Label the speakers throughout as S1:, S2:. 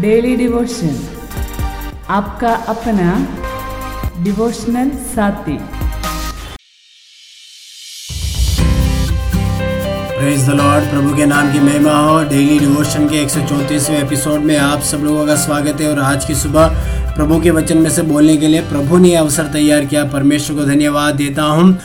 S1: Daily devotion आपका अपना devotional साथी।
S2: प्रेज द लॉर्ड प्रभु के नाम की महिमा हो। डेली डिवोशन के एक एपिसोड में आप सब लोगों का स्वागत है और आज की सुबह प्रभु के वचन में से बोलने के लिए प्रभु ने अवसर तैयार किया। परमेश्वर को धन्यवाद देता हूँ।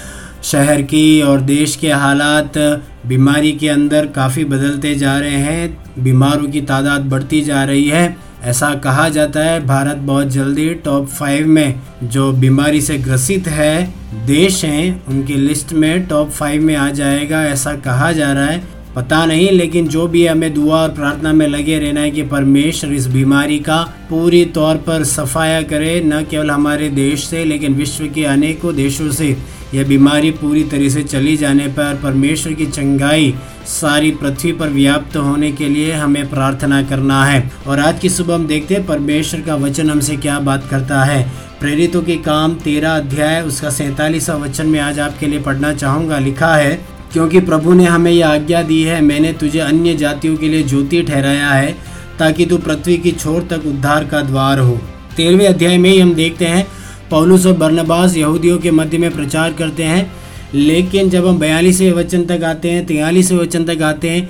S2: शहर की और देश के हालात बीमारी के अंदर काफ़ी बदलते जा रहे हैं। बीमारों की तादाद बढ़ती जा रही है। ऐसा कहा जाता है, भारत बहुत जल्दी टॉप फाइव में जो बीमारी से ग्रसित है, देश हैं, उनकी लिस्ट में टॉप फाइव में आ जाएगा, ऐसा कहा जा रहा है। पता नहीं, लेकिन जो भी हमें दुआ और प्रार्थना में लगे रहना है कि परमेश्वर इस बीमारी का पूरी तौर पर सफाया करे, न केवल हमारे देश से, लेकिन विश्व के अनेकों देशों से यह बीमारी पूरी तरह से चली जाने पर परमेश्वर की चंगाई सारी पृथ्वी पर व्याप्त होने के लिए हमें प्रार्थना करना है। और आज की सुबह हम देखते हैं परमेश्वर का वचन हमसे क्या बात करता है। प्रेरितों के काम तेरह अध्याय, उसका सैतालीसवा वचन में आज आपके लिए पढ़ना चाहूँगा। लिखा है क्योंकि प्रभु ने हमें यह आज्ञा दी है, मैंने तुझे अन्य जातियों के लिए ज्योति ठहराया है, ताकि तू पृथ्वी की छोर तक उद्धार का द्वार हो। तेरहवें अध्याय में ही हम देखते हैं, पौलुस और बर्नबास यहूदियों के मध्य में प्रचार करते हैं, लेकिन जब हम बयालीसवें वचन तक आते हैं, तियालीसवें वचन तक आते हैं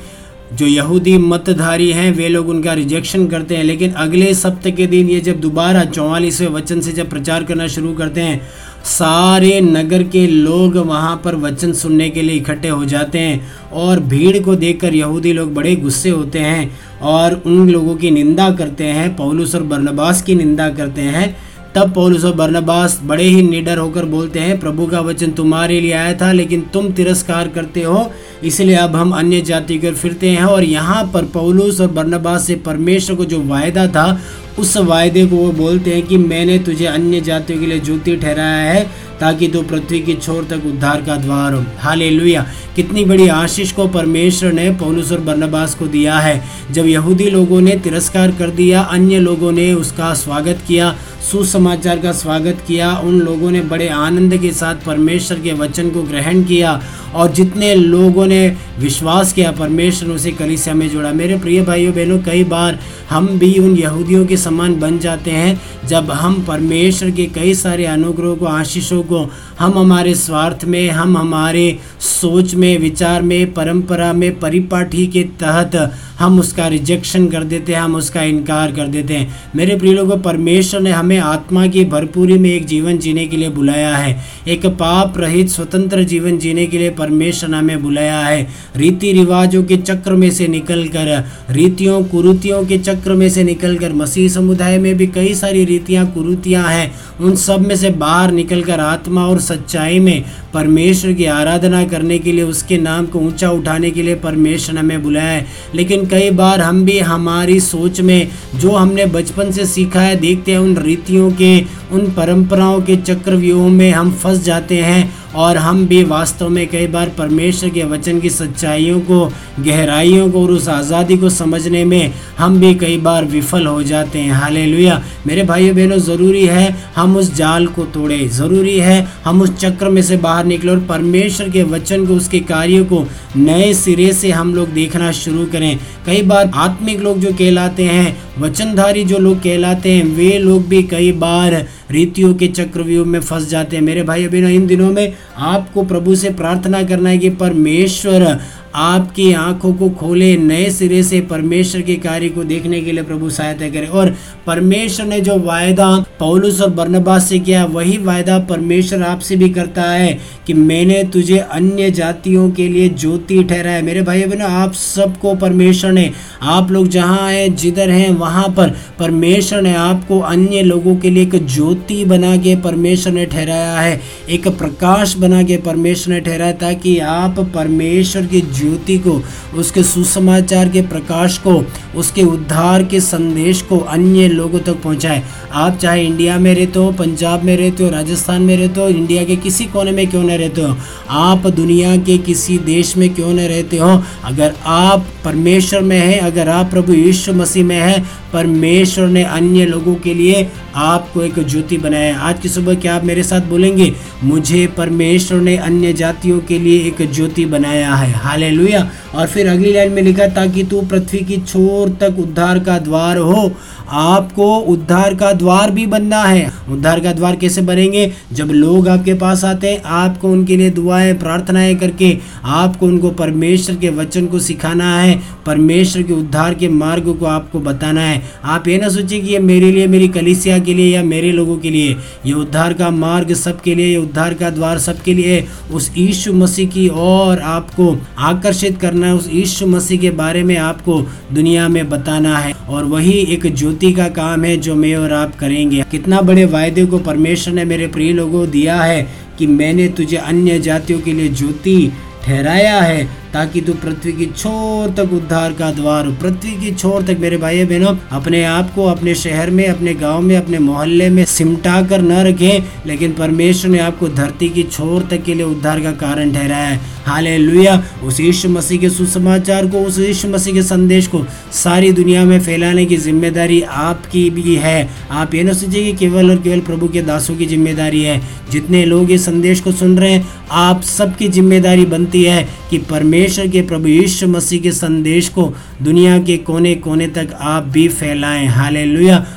S2: जो यहूदी मतधारी हैं, वे लोग उनका रिजेक्शन करते हैं। लेकिन अगले सप्ताह के दिन ये जब दोबारा चौवालीसवें वचन से जब प्रचार करना शुरू करते हैं, सारे नगर के लोग वहाँ पर वचन सुनने के लिए इकट्ठे हो जाते हैं और भीड़ को देखकर यहूदी लोग बड़े गुस्से होते हैं और उन लोगों की निंदा करते हैं, पौलुस और बर्नबास की निंदा करते हैं। तब पौलुस और बर्नबास बड़े ही निडर होकर बोलते हैं, प्रभु का वचन तुम्हारे लिए आया था, लेकिन तुम तिरस्कार करते हो, इसलिए अब हम अन्य जाति कर फिरते हैं। और यहाँ पर पौलुस और बर्नबास से परमेश्वर को जो वायदा था उस वायदे को वो बोलते हैं कि मैंने तुझे अन्य जातियों के लिए ज्योति ठहराया है ताकि तू पृथ्वी की छोर तक उद्धार का द्वार हो। हाले कितनी बड़ी आशीष को परमेश्वर ने पौलुस और बर्नबास को दिया है। जब यहूदी लोगों ने तिरस्कार कर दिया, अन्य लोगों ने उसका स्वागत किया, सुसमाचार का स्वागत किया, उन लोगों ने बड़े आनंद के साथ परमेश्वर के वचन को ग्रहण किया और जितने लोगों ने विश्वास किया, परमेश्वर उसे कलिसिया में जोड़ा। मेरे प्रिय भाइयों, बहनों, कई बार हम भी उन यहूदियों के समान बन जाते हैं। जब हम परमेश्वर के कई सारे अनुग्रहों को, आशीषों को, हम हमारे स्वार्थ में, हम हमारे सोच में, विचार में, परंपरा में, परिपाठी के तहत हम उसका रिजेक्शन कर देते हैं, हम उसका इनकार कर देते हैं। मेरे प्रिय लोगों, परमेश्वर ने हमें आत्मा की भरपूरी में एक जीवन जीने के लिए बुलाया है। एक पाप रहित स्वतंत्र जीवन जीने के लिए परमेश्वर ने हमें बुलाया है। रीति रिवाजों के चक्र में से निकल कर रीतियों, कुरुतियों के चक्र में से निकल कर मसीह समुदाय में भी कई सारी रीतियाँ, कुरुतियाँ हैं। उन सब में से बाहर निकल कर आत्मा और सच्चाई में परमेश्वर की आराधना करने के लिए, उसके नाम को ऊँचा उठाने के लिए परमेश्वर ने हमें बुलाया है। लेकिन कई बार हम भी हमारी सोच में जो हमने बचपन से सीखा है, देखते हैं उन रीतियों के, उन परंपराओं के चक्रव्यूह में हम फंस जाते हैं और हम भी वास्तव में कई बार परमेश्वर के वचन की सच्चाइयों को, गहराइयों को और उस आज़ादी को समझने में हम भी कई बार विफल हो जाते हैं। हाले मेरे भाइयों बहनों, ज़रूरी है हम उस जाल को तोड़े। ज़रूरी है हम उस चक्र में से बाहर निकले और परमेश्वर के वचन को, उसके कार्यों को नए सिरे से हम लोग देखना शुरू करें। कई बार आत्मिक लोग जो कहलाते हैं, वचनधारी जो लोग कहलाते हैं, वे लोग भी कई बार रीतियों के चक्रव्यूह में फंस जाते हैं। मेरे भाई बहनों इन दिनों में आपको प्रभु से प्रार्थना करना है कि परमेश्वर आपकी आँखों को खोले, नए सिरे से परमेश्वर के कार्य को देखने के लिए प्रभु सहायता करे। और परमेश्वर ने जो वायदा पौलुस और बर्नबास से किया, वही वायदा परमेश्वर आपसे भी करता है कि मैंने तुझे अन्य जातियों के लिए ज्योति ठहरा है मेरे भाई बहनों आप सबको परमेश्वर ने, आप लोग जहाँ हैं, जिधर हैं, वहाँ पर परमेश्वर ने आपको अन्य लोगों के लिए एक ज्योति बना के परमेश्वर ने ठहराया है, एक प्रकाश बना के परमेश्वर ने ठहराया ताकि आप परमेश्वर की ज्योति को, उसके सुसमाचार के प्रकाश को, उसके उद्धार के संदेश को अन्य लोगों तक पहुँचाए। आप चाहे इंडिया में रहते हो, पंजाब में रहते हो, राजस्थान में रहते हो, इंडिया के किसी कोने में क्यों न रहते हो, आप दुनिया के किसी देश में क्यों न रहते हो, अगर आप परमेश्वर में हैं, अगर आप प्रभु यीशु मसीह में हैं, परमेश्वर ने अन्य लोगों के लिए आपको एक ज्योति बनाया आज की सुबह क्या आप मेरे साथ बोलेंगे? मुझे परमेश्वर ने अन्य जातियों के लिए एक ज्योति बनाया है। हाले और फिर अगली लाइन में लिखा ताकि तू पृथ्वी की छोर तक उद्धार का द्वार हो। आपको उद्धार का द्वार भी बनना है। उद्धार का द्वार कैसे बनेंगे? जब लोग आपके पास आते हैं, आपको उनके लिए दुआएँ, प्रार्थनाएँ करके आपको उनको परमेश्वर के वचन को सिखाना है। परमेश्वर के उद्धार के मार्ग को आपको बताना है। आप ये ना सोचिए कि ये मेरे लिए, मेरी कलिसिया के लिए या मेरे लोगों के लिए। ये उद्धार का मार्ग सबके लिए, ये उद्धार का द्वार सबके लिए उस यीशु मसीह की और आपको आकर्षित करना है। उस यीशु मसीह के बारे में आपको दुनिया में बताना है। और वही एक ज्योति का काम है जो मैं और आप करेंगे। कितना बड़े वायदे को परमेश्वर ने मेरे प्रिय लोगों दिया है कि मैंने तुझे अन्य जातियों के लिए ज्योति ठहराया है। ताकि तू पृथ्वी की छोर तक उद्धार का द्वार हो। पृथ्वी की छोर तक मेरे भाई बहनों, अपने आप को अपने शहर में, अपने गाँव में, अपने मोहल्ले में सिमटा कर न रखें, लेकिन परमेश्वर ने आपको धरती की छोर तक के लिए उद्धार का कारण ठहराया है। हाले उस यीशु मसीह के सुसमाचार को, उस यीशु मसीह के संदेश को सारी दुनिया में फैलाने की ज़िम्मेदारी आपकी भी है। आप ये न सोचिए कि केवल और केवल प्रभु के दासों की ज़िम्मेदारी है। जितने लोग इस संदेश को सुन रहे हैं, आप सबकी ज़िम्मेदारी बनती है कि परमेश्वर परमेश्वर के, प्रभु यीशु मसीह के संदेश को दुनिया के कोने कोने तक आप भी फैलाएँ। हाले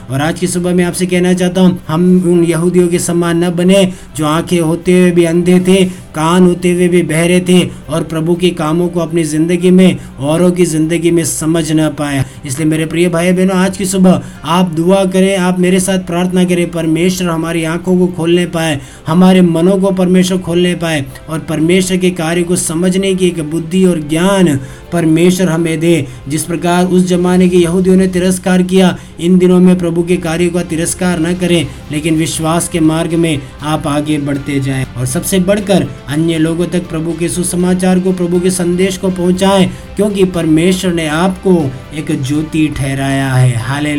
S2: और आज की सुबह में आपसे कहना चाहता हूँ, हम उन यहूदियों के समान न बने, जो आँखें होते हुए भी अंधे थे, कान होते हुए भी बहरे थे, और प्रभु के कामों को अपनी ज़िंदगी में, औरों की ज़िंदगी में समझ न पाया इसलिए मेरे प्रिय भाई बहनों आज की सुबह आप दुआ करें, आप मेरे साथ प्रार्थना करें, परमेश्वर हमारी आँखों को खोलने पाए, हमारे मनों को परमेश्वर खोलने पाए, और परमेश्वर के कार्य को समझने की एक बुद्धि और ज्ञान परमेश्वर हमें दे। जिस प्रकार उस जमाने के यहूदियों ने तिरस्कार किया, इन दिनों में प्रभु के कार्य का तिरस्कार न करें, लेकिन विश्वास के मार्ग में आप आगे बढ़ते जाएँ और सबसे बढ़कर अन्य लोगों तक प्रभु के सुसमाचार को, प्रभु के संदेश को पहुंचाएँ, क्योंकि परमेश्वर ने आपको एक ज्योति ठहराया है। हाले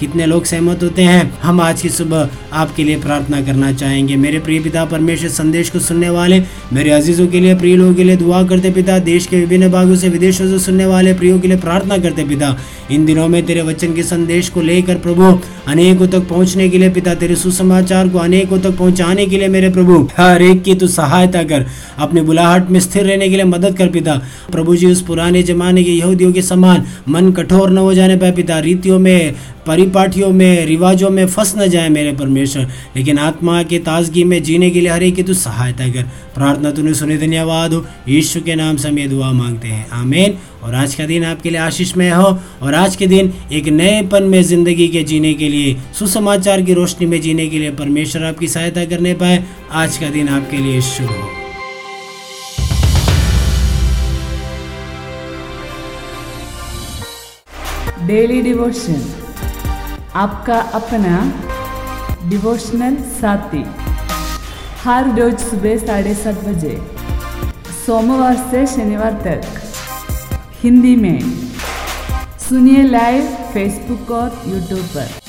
S2: कितने लोग सहमत होते हैं? हम आज की सुबह आपके लिए प्रार्थना करना चाहेंगे। मेरे प्रिय पिता, परमेश्वर संदेश को सुनने वाले, मेरे अजीजों के लिए, प्रिय लोगों के लिए दुआ करते पिता देश के विभिन्न भागों से विदेशों से सुनने वाले प्रियो के लिए प्रार्थना करते पिता। इन दिनों में तेरे वचन के संदेश को लेकर प्रभु अनेकों तक पहुँचने के लिए पिता तेरे सुसमाचार को अनेकों तक पहुँचाने के लिए मेरे प्रभु, हर एक की तू सहायता कर, अपने बुलाहट में स्थिर रहने के लिए मदद कर पिता। प्रभु जी, उस पुराने जमाने के यहूदियों के समान मन कठोर न हो जाने पाए पिता। रीतियों में परिपाटियों में, रिवाजों में फंस न जाए मेरे परमेश्वर। लेकिन आत्मा के ताजगी में जीने के लिए हर की तू सहायता कर। प्रार्थना तूने सुने, धन्यवाद हो। ईश्वर के नाम से हम ये दुआ मांगते हैं। आमीन। और आज का दिन आपके लिए आशीषमय हो और आज के दिन एक नएपन में ज़िंदगी के जीने के लिए, सुसमाचार की रोशनी में जीने के लिए परमेश्वर आपकी सहायता करने पाए। आज का दिन आपके लिए शुभ हो।
S1: डेली डिवोशन आपका अपना डिवोशनल साथी। हर रोज सुबह साढ़े सात बजे। सोमवार से शनिवार तक। हिंदी में। सुनिए लाइव फेसबुक और यूट्यूब पर।